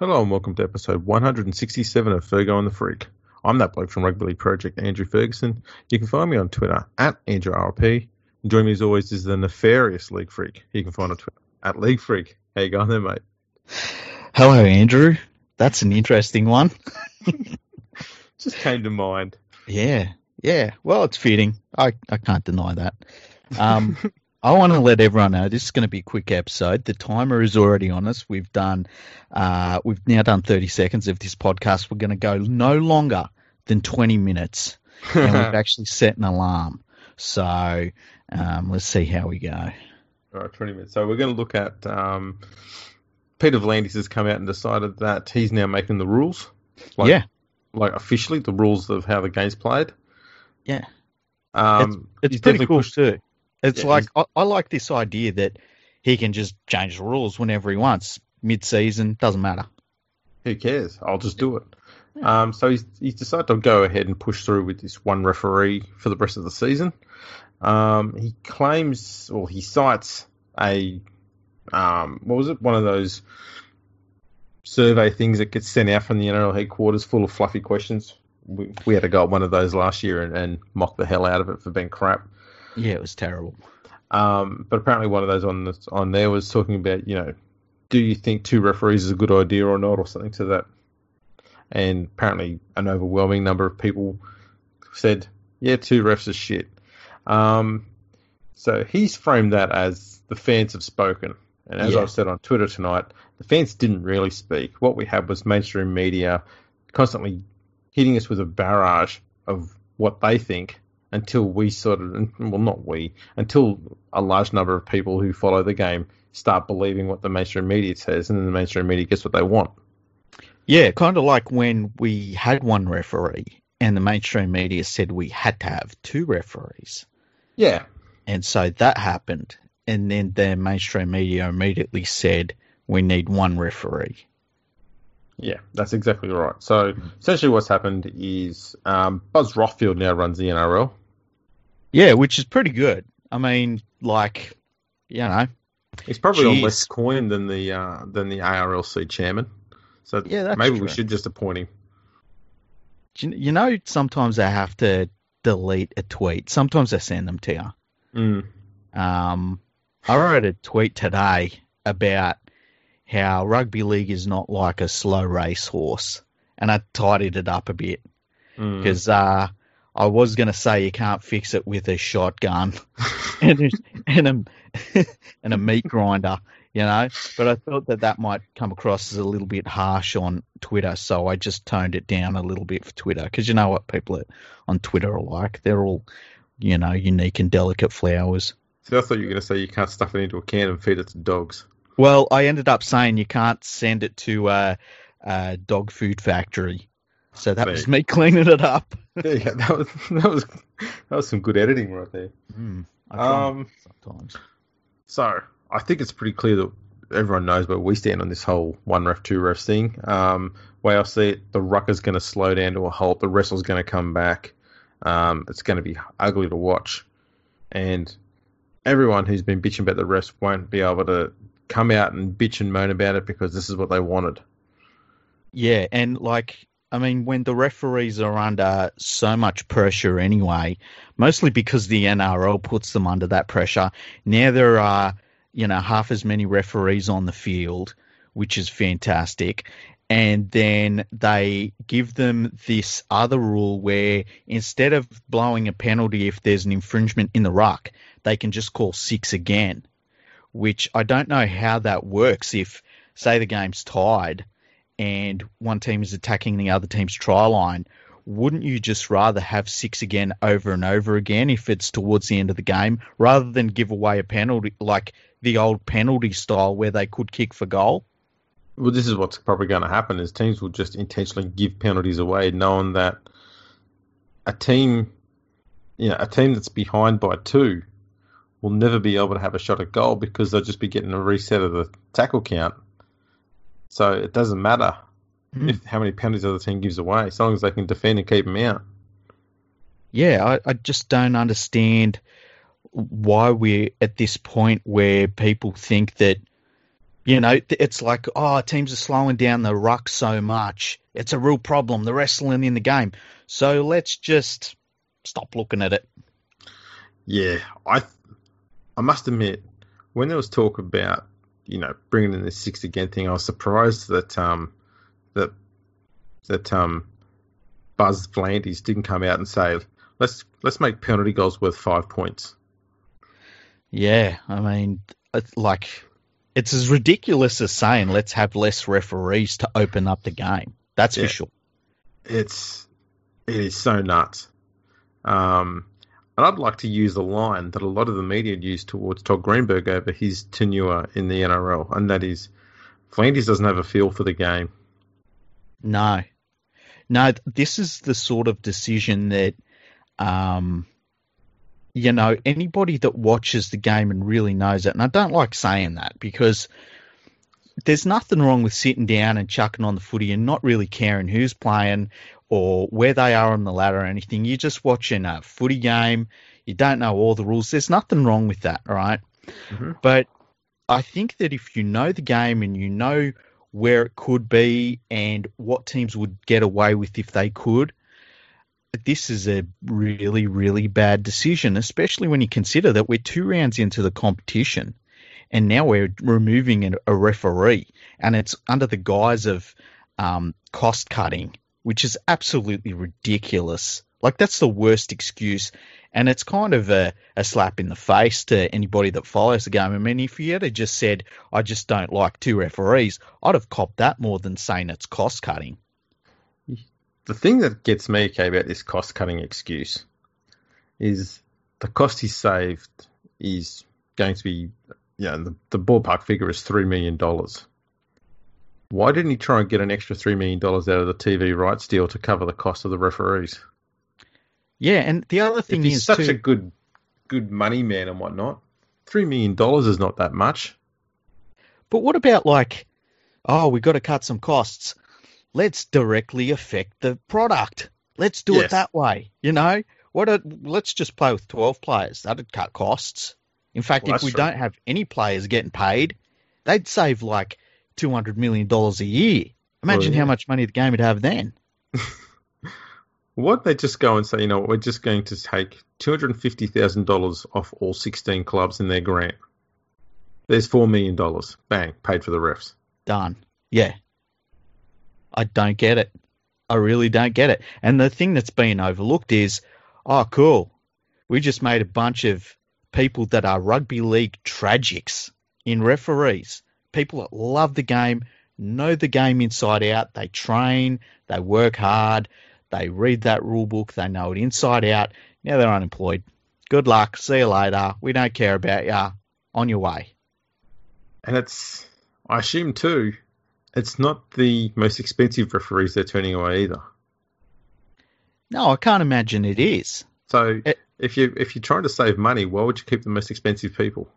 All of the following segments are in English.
Hello and welcome to episode 167 of Fergo and the Freak. I'm that bloke from Rugby League Project, Andrew Ferguson. You can find me on Twitter at AndrewRP. And joining me as always is the nefarious League Freak. You can find on Twitter at League Freak. How you going there, mate? Hello, Andrew. That's an interesting one. Just came to mind. Yeah, yeah. Well, it's fitting. I, I can't deny that. Um, I want to let everyone know this is going to be a quick episode. The timer is already on us. We've done, uh, we've now done 30 seconds of this podcast. We're going to go no longer than 20 minutes, and we've actually set an alarm. So um, let's see how we go. All right, 20 minutes. So we're going to look at um, Peter V'landys has come out and decided that he's now making the rules. Like, yeah, Like officially, the rules of how the game's played. yeah. Um, It's he's pretty cool pushed- too. It's Yeah, like I, I like this idea that he can just change the rules whenever he wants, mid-season, doesn't matter. Who cares? I'll just do it. Um, so he's, he's decided to go ahead and push through with this one referee for the rest of the season. Um, he claims, or he cites a, um, what was it? One of those survey things that gets sent out from the NRL headquarters full of fluffy questions. We, we had to go at one of those last year and, and mock the hell out of it for being crap. Yeah, it was terrible. Um, but apparently, one of those on the, on there was talking about, you know, do you think two referees is a good idea or not, or something to that. And apparently, an overwhelming number of people said, yeah, two refs is shit. Um, so he's framed that as the fans have spoken. And as Yeah. I've said on Twitter tonight, the fans didn't really speak. What we had was mainstream media constantly hitting us with a barrage of what they think until we sort of, well, not we, until a large number of people who follow the game start believing what the mainstream media says, and then the mainstream media gets what they want. Yeah, kind of like when we had one referee and the mainstream media said we had to have two referees. Yeah, And so that happened. And then the mainstream media immediately said we need one referee. yeah, that's exactly right. So essentially, what's happened is um, Buzz Rothfield now runs the NRL. Yeah, which is pretty good. I mean, like, you know, He's probably on less coin than the uh, than the ARLC chairman. So Yeah, maybe true. we should just appoint him. you you know, sometimes I have to delete a tweet. Sometimes I send them to you. Mm. Um, I wrote a tweet today about how rugby league is not like a slow race horse, and I tidied it up a bit Mm. because uh, I was going to say you can't fix it with a shotgun and a, and a and a meat grinder, you know. But I thought that that might come across as a little bit harsh on Twitter, so I just toned it down a little bit for Twitter because you know what people on Twitter are like. They're all, you know, unique and delicate flowers. See, I thought you were going to say you can't stuff it into a can and feed it to dogs. Well, I ended up saying you can't send it to a, a dog food factory. So that See. was me cleaning it up. Go. That was that was that was some good editing right there. Mm, I Um, sometimes. So I think it's pretty clear that everyone knows where we stand on this whole one ref, two refs thing. Um, way I see it, the ruck is going to slow down to a halt. The wrestle's going to come back. Um, it's going to be ugly to watch, and everyone who's been bitching about the refs won't be able to come out and bitch and moan about it because this is what they wanted. Yeah, and like I mean, when the referees are under so much pressure anyway, mostly because the NRL puts them under that pressure. Now there are, you know, half as many referees on the field, which is fantastic. And then they give them this other rule where instead of blowing a penalty if there's an infringement in the ruck, they can just call six again. Which I don't know how that works if, say, the game's tied and one team is attacking the other team's try line, wouldn't you just rather have six again over and over again if it's towards the end of the game rather than give away a penalty like the old penalty style where they could kick for goal? Well, this is what's probably going to happen: is teams will just intentionally give penalties away, knowing that a team, you know, a team that's behind by two will never be able to have a shot at goal because they'll just be getting a reset of the tackle count. So it doesn't matter Mm. if how many penalties the other team gives away, as long as they can defend and keep them out. Yeah, I, I just don't understand why we're at this point where people think that You know, it's like, oh, teams are slowing down the ruck so much. It's a real problem. The wrestling in the game. So let's just stop looking at it. Yeah, I, I must admit, when there was talk about, you know, bringing in this six again thing, I was surprised that um, that that um, Buzz V'landys didn't come out and say, let's let's make penalty goals worth five points. Yeah, I mean, it's like it's as ridiculous as saying let's have less referees to open up the game. That's yeah. for sure. It's it is so nuts. Um, and I'd like to use the line that a lot of the media used towards Todd Greenberg over his tenure in the NRL, and that is V'landys doesn't have a feel for the game. No, no. This is the sort of decision that, um, you know, anybody that watches the game and really knows it, and I don't like saying that because there's nothing wrong with sitting down and chucking on the footy and not really caring who's playing or where they are on the ladder or anything. You're just watching a footy game. You don't know all the rules. There's nothing wrong with that, right? Mm-hmm. But I think that if you know the game and you know where it could be and what teams would get away with if they could, this is a really, really bad decision, especially when you consider that we're two rounds into the competition and now we're removing a referee and it's under the guise of um, cost cutting, which is absolutely ridiculous. Like, that's the worst excuse. And it's kind of a, a slap in the face to anybody that follows the game. I mean, if you had just said, I just don't like two referees, I'd have copped that more than saying it's cost cutting. The thing that gets me, okay, about this cost cutting excuse is the cost he saved is going to be, yeah, the, the ballpark figure is $3 million. Why didn't he try and get an extra $3 million out of the TV rights deal to cover the cost of the referees? Yeah, and the other thing he's is such too, a good good money man and whatnot. Three million dollars is not that much. But what about like, oh, we've got to cut some costs. Let's directly affect the product. Let's do yes. it that way. You know, what? A, let's just play with twelve players. That'd cut costs. In fact, well, if we true. don't have any players getting paid, they'd save like two hundred million dollars a year. Imagine oh, how much money the game would have then. What they just go and say, you know, we're just going to take two hundred and fifty thousand dollars off all sixteen clubs in their grant. There's four million dollars. Bang, paid for the refs. Done. Yeah. I don't get it. I really don't get it. And the thing that's being overlooked is, oh, cool. We just made a bunch of people that are rugby league tragics in referees. People that love the game, know the game inside out. They train, they work hard, they read that rule book, they know it inside out. Now they're unemployed. Good luck. See you later. We don't care about you. On your way. And it's, I assume too, it's not the most expensive referees they're turning away either. No, I can't imagine it is. So it, if you if you're trying to save money, why would you keep the most expensive people?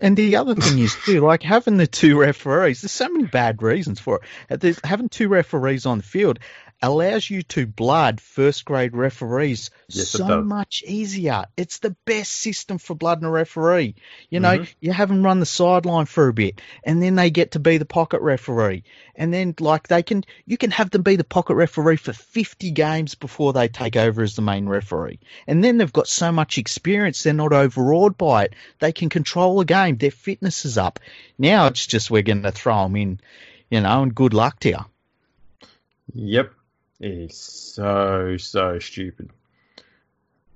And the other thing is too, like having the two referees. There's so many bad reasons for it. There's, having two referees on the field allows you to blood first grade referees yes, so much easier. It's the best system for blooding a referee. You know, mm-hmm. you have them run the sideline for a bit and then they get to be the pocket referee. And then like they can, you can have them be the pocket referee for 50 games before they take over as the main referee. And then they've got so much experience, they're not overawed by it. They can control a game. Their fitness is up. Now it's just we're going to throw them in, you know, and good luck to you. Yep. It is so so stupid.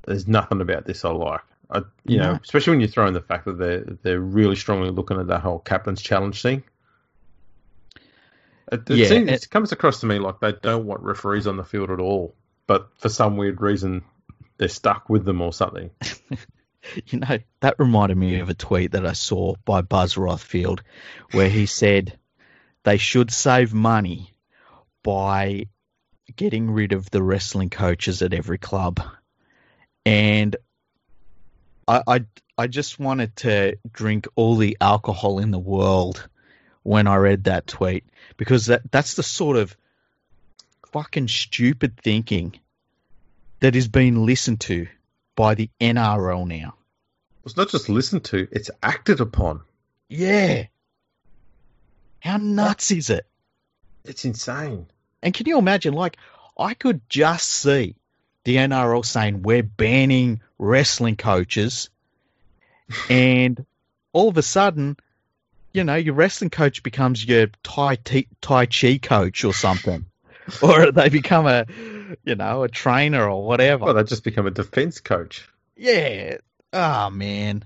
There's nothing about this I like. I, you no. know, especially when you throw in the fact that they're they're really strongly looking at that whole captain's challenge thing. It, it, yeah, seems, it comes across to me like they don't want referees on the field at all, but for some weird reason they're stuck with them or something. you know, that reminded me of a tweet that I saw by Buzz Rothfield where he said they should save money by getting rid of the wrestling coaches at every club, and I, I I just wanted to drink all the alcohol in the world when I read that tweet because that that's the sort of fucking stupid thinking that is being listened to by the NRL now. It's not just listened to; it's acted upon. Yeah, How nuts is it? It's insane. And can you imagine? Like, I could just see the NRL saying we're banning wrestling coaches, and all of a sudden, you know, your wrestling coach becomes your Tai Tai Chi coach or something, or they become a, you know, a trainer or whatever. Well, they just become a defense coach. Yeah. Oh man,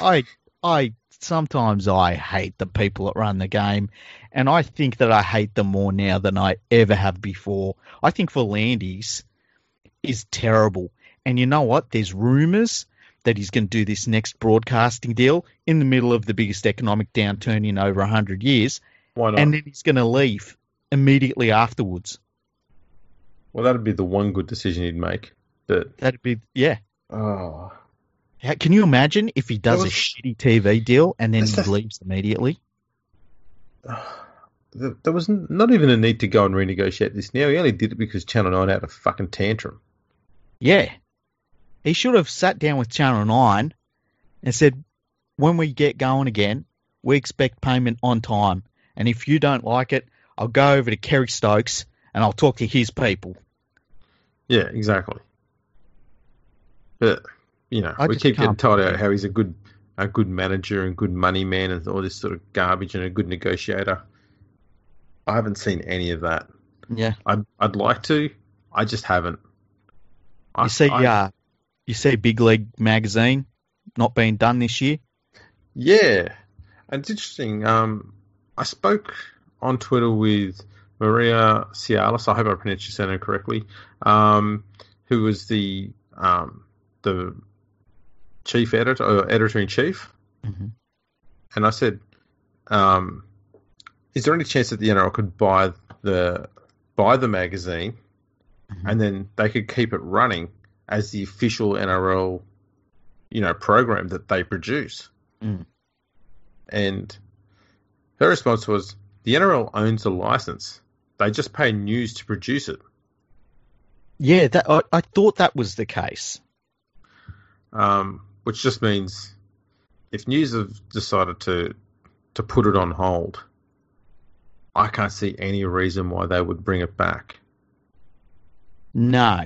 I I sometimes I hate the people that run the game, and I think that I hate them more now than I ever have before. I think V'landys is terrible, and you know what? There's rumours that he's going to do this next broadcasting deal in the middle of the biggest economic downturn in over hundred years. Why not? And then he's going to leave immediately afterwards. Well, that'd be the one good decision he'd make. But that'd be yeah. Oh. How, can you imagine if he does was, a shitty TV deal and then he the, leaves immediately? There was not even a need to go and renegotiate this now. He only did it because Channel 9 had a fucking tantrum. Yeah. He should have sat down with Channel 9 and said, when we get going again, we expect payment on time. And if you don't like it, I'll go over to Kerry Stokes and I'll talk to his people. Yeah, exactly. But you know, I we keep getting told out how he's a good a good manager and good money man and all this sort of garbage and a good negotiator. I haven't seen any of that. Yeah, I'd I'd like to. I just haven't. You see, I, uh, you see, Big League magazine not being done this year. Yeah, and it's interesting. Um, I spoke on Twitter with Maria Cialis. I hope I pronounced your surname correctly. Um, who was the um, the chief editor or editor in chief, mm-hmm. and I said, um, "Is there any chance that the NRL could buy the buy the magazine, mm-hmm. and then they could keep it running as the official NRL, you know, program that they produce?" Mm. And her response was, "The NRL owns the license. They just pay news to produce it." Yeah, that I, I thought that was the case. Um, which just means if News have decided to to put it on hold, I can't see any reason why they would bring it back. No,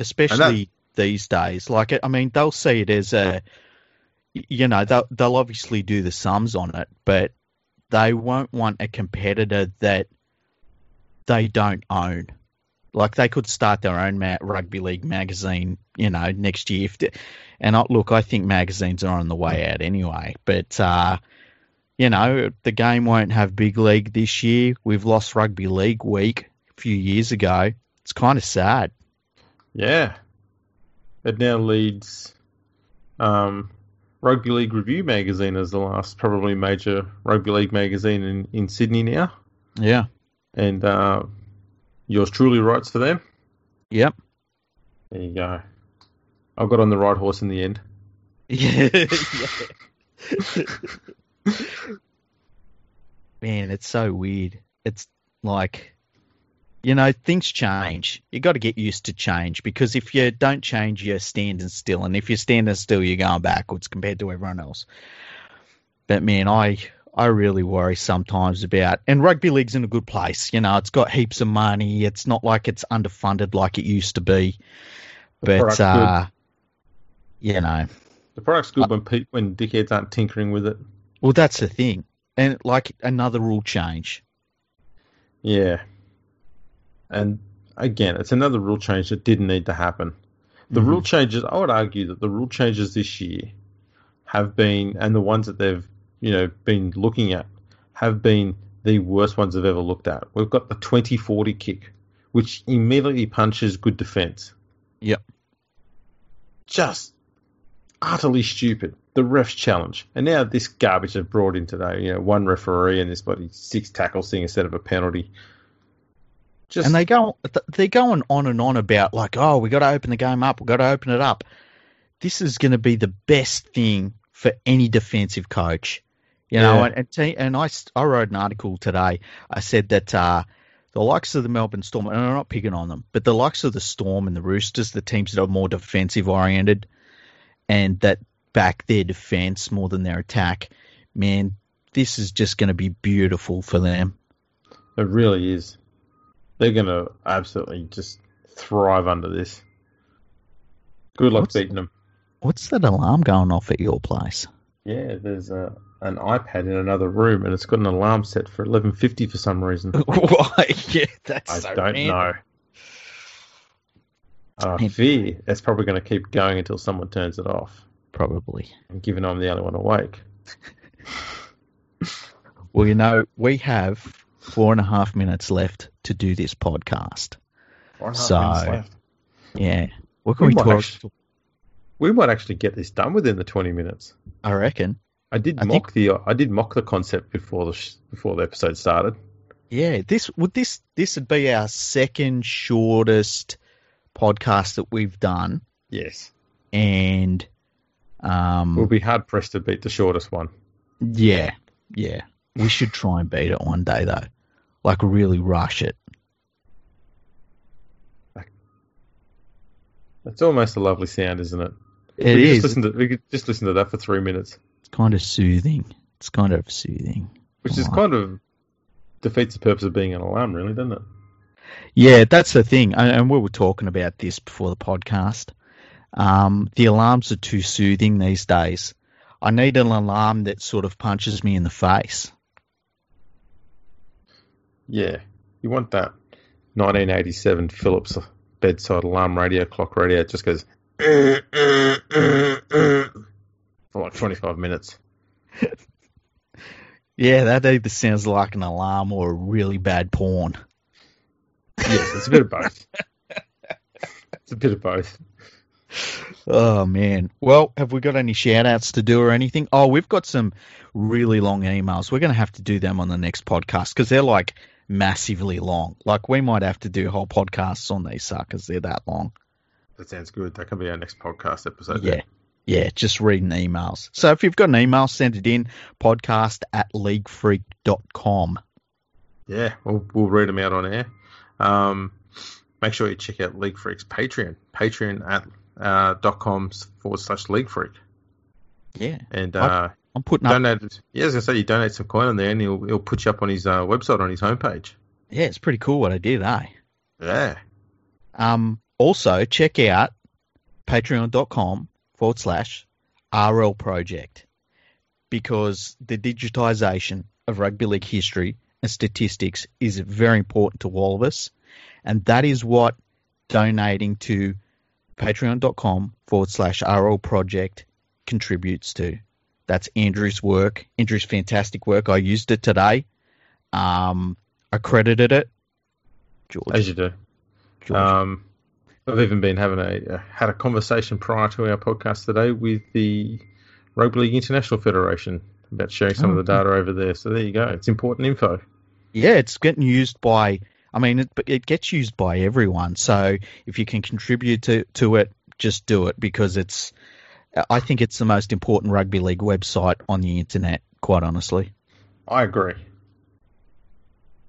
especially that, these days. Like, I mean, they'll see it as a, you know, they'll they'll obviously do the sums on it, but they won't want a competitor that they don't own. Like they could start their own ma- rugby league magazine, you know, next year. If and I, look, I think magazines are on the way out anyway. But uh, you know, the game won't have big league this year. We've lost rugby league week a few years ago. It's kind of sad. Yeah, it now leads um, Rugby League Review magazine as the last probably major rugby league magazine in, in Sydney now. Yeah, and uh, yours truly writes for them. Yep. There you go. I got on the right horse in the end. Yeah. Man, it's so weird. It's like, you know, things change. You got to get used to change because if you don't change, you're standing still, and if you're standing still, you're going backwards compared to everyone else. But man, I I really worry sometimes about. And rugby league's in a good place. You know, it's got heaps of money. It's not like it's underfunded like it used to be. But uh, you know, the product's good uh, when pe- when dickheads aren't tinkering with it. Well, that's the thing, and like another rule change. Yeah, and again, it's another rule change that didn't need to happen. The mm-hmm. rule changes, I would argue that the rule changes this year have been, and the ones that they've you know been looking at have been the worst ones I've ever looked at. We've got the 20-40 kick, which immediately punches good defense. Yep. Just utterly stupid. The refs challenge, and now this garbage they've brought in today. You know, one referee and this bloody six tackles thing instead of a penalty. Just... And they go, they're going on and on about like, oh, we got to open the game up, we got to open it up. This is going to be the best thing for any defensive coach you know, yeah. and and, and I, I wrote an article today. I said that uh, the likes of the Melbourne Storm, and I'm not picking on them, but the likes of the Storm and the Roosters, the teams that are more defensive oriented and that back their defense more than their attack, man, this is just going to be beautiful for them. It really is. They're going to absolutely just thrive under this. Good luck What's- beating them. What's that alarm going off at your place? Yeah, there's a, an iPad in another room, and it's got an alarm set for 11:50 for some reason. Why? Yeah, that's I so don't random. know. I fear it's probably going to keep going until someone turns it off, Probably. and given I'm the only one awake. Well, you know, we have four and a half minutes left to do this podcast. Four and a half So- minutes left. Yeah. What can We we, talk? actu- We might actually get this done within the 20 minutes. I reckon. I did I mock the I did mock the concept before the sh- before the episode started. Yeah. This would this this would be our second shortest podcast that we've done, Yes, and um, we'll be hard pressed to beat the shortest one. yeah, yeah. We should try and beat it one day though, like really rush it. That's almost a lovely sound, isn't it? It we is. Just listen to, we could just listen to that for three minutes, It's kind of soothing. It's kind of soothing. which is kind of defeats the purpose of being an alarm, really, doesn't it? Yeah, that's the thing. And and we were talking about this before the podcast. Um, the alarms are too soothing these days. I need an alarm that sort of punches me in the face. Yeah, you want that 1987 Philips bedside alarm radio clock radio. It just goes for like 25 minutes. Yeah, that either sounds like an alarm or a really bad porn. Yes, it's a bit of both. it's a bit of both. Oh man. Well, have we got any shout outs to do or anything? Oh, we've got some really long emails. We're going to have to do them on the next podcast because they're like massively long. Like we might have to do whole podcasts on these suckers. They're that long. That sounds good. That can be our next podcast episode. Yeah. Yeah, just reading emails. So if you've got an email, send it in podcast at leaguefreak.com. Yeah, we'll, we'll read them out on air. Um, make sure you check out League Freak's Patreon. Patreon at uh, dot com forward slash League Freak. Yeah. And uh, I'm putting up. donate. Yeah, I was say you donate some coin on there, and he'll he'll put you up on his uh, website on his homepage. Yeah, it's pretty cool what I did, eh? Yeah, Um, also, check out patreon.com forward slash RL Project because the digitization of rugby league history and statistics is very important to all of us. And that is what donating to patreon.com forward slash RL Project contributes to. That's Andrew's work, Andrew's fantastic work. I used it today. Um, I credited it. George. as you do. George. Um, I've even been having a uh, had a conversation prior to our podcast today with the Rugby League International Federation about sharing some Oh, of the data over there. So there you go. It's important info. Yeah, it's getting used by. I mean, it, it gets used by everyone. So if you can contribute to to it, just do it because it's. I think it's the most important rugby league website on the internet. Quite honestly. I agree.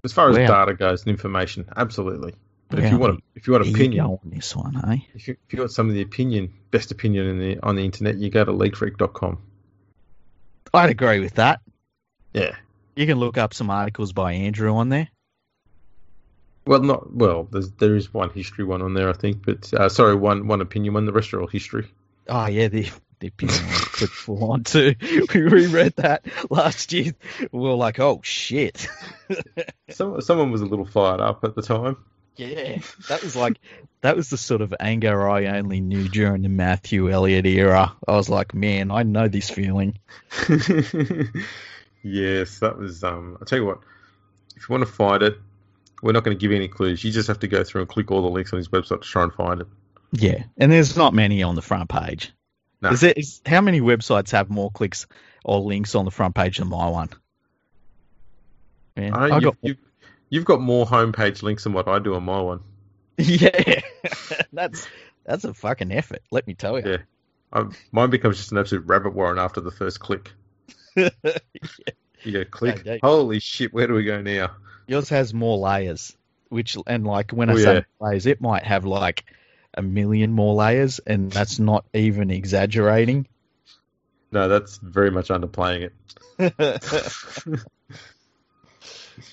As far as Wow. data goes and information, absolutely. But if you want, if you want opinion, on this one, eh? if you, if you want some of the opinion, best opinion in the on the internet, you go to leaguefreak.com. I'd agree with that. Yeah. You can look up some articles by Andrew on there. Well, not well. There's there is one history one on there, I think, but uh, sorry, one one opinion one. The rest are all history. Oh yeah, the the opinion was pretty full on too. We reread that last year. We were like, oh shit. Some someone was a little fired up at the time. Yeah, that was like that was the sort of anger I only knew during the Matthew Elliott era. I was like, man, I know this feeling. yes, that was. Um, I'll tell you what. If you want to find it, we're not going to give you any clues. You just have to go through and click all the links on his website to try and find it. Yeah, and there's not many on the front page. No. Is it? Is, how many websites have more clicks or links on the front page than my one? Man, I I you've, got you've, you've got more homepage links than what I do on my one. yeah. that's that's a fucking effort. Let me tell you. Yeah. Um, mine becomes just an absolute rabbit warren after the first click. You go click. Okay. Holy shit! Where do we go now? Yours has more layers, which and like when I Oh, say yeah. layers, it might have like a million more layers, and that's not even exaggerating. No, that's very much underplaying it.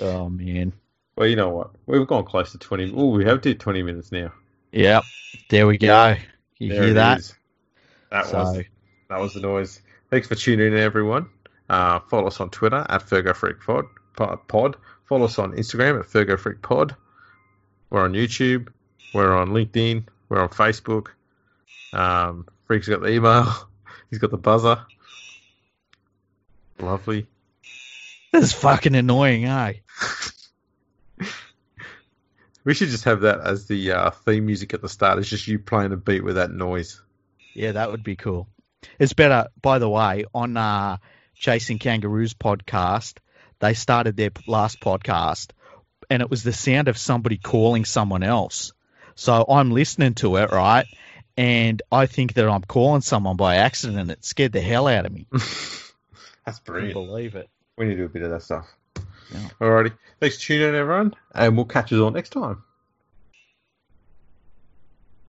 oh man. Well, you know what? We've gone close to twenty. Oh, we have did twenty minutes now. Yep. There we go. You There hear it that? is. That So- was that was the noise. Thanks for tuning in, everyone. Uh, follow us on Twitter at Fergo Freak Pod. Pod. Follow us on Instagram at Fergo Freak Pod. We're on YouTube. We're on LinkedIn. We're on Facebook. Um, Freak's got the email. He's got the buzzer. Lovely. That's fucking annoying, eh? We should just have that as the uh, theme music at the start. It's just you playing a beat with that noise. Yeah, that would be cool. It's better, by the way, on uh, Chasing Kangaroos podcast, they started their last podcast and it was the sound of somebody calling someone else. So I'm listening to it, right? And I think that I'm calling someone by accident. and It scared the hell out of me. That's brilliant. believe it. We need to do a bit of that stuff. Yeah. Alrighty. Thanks for tuning in, everyone, and we'll catch you all next time.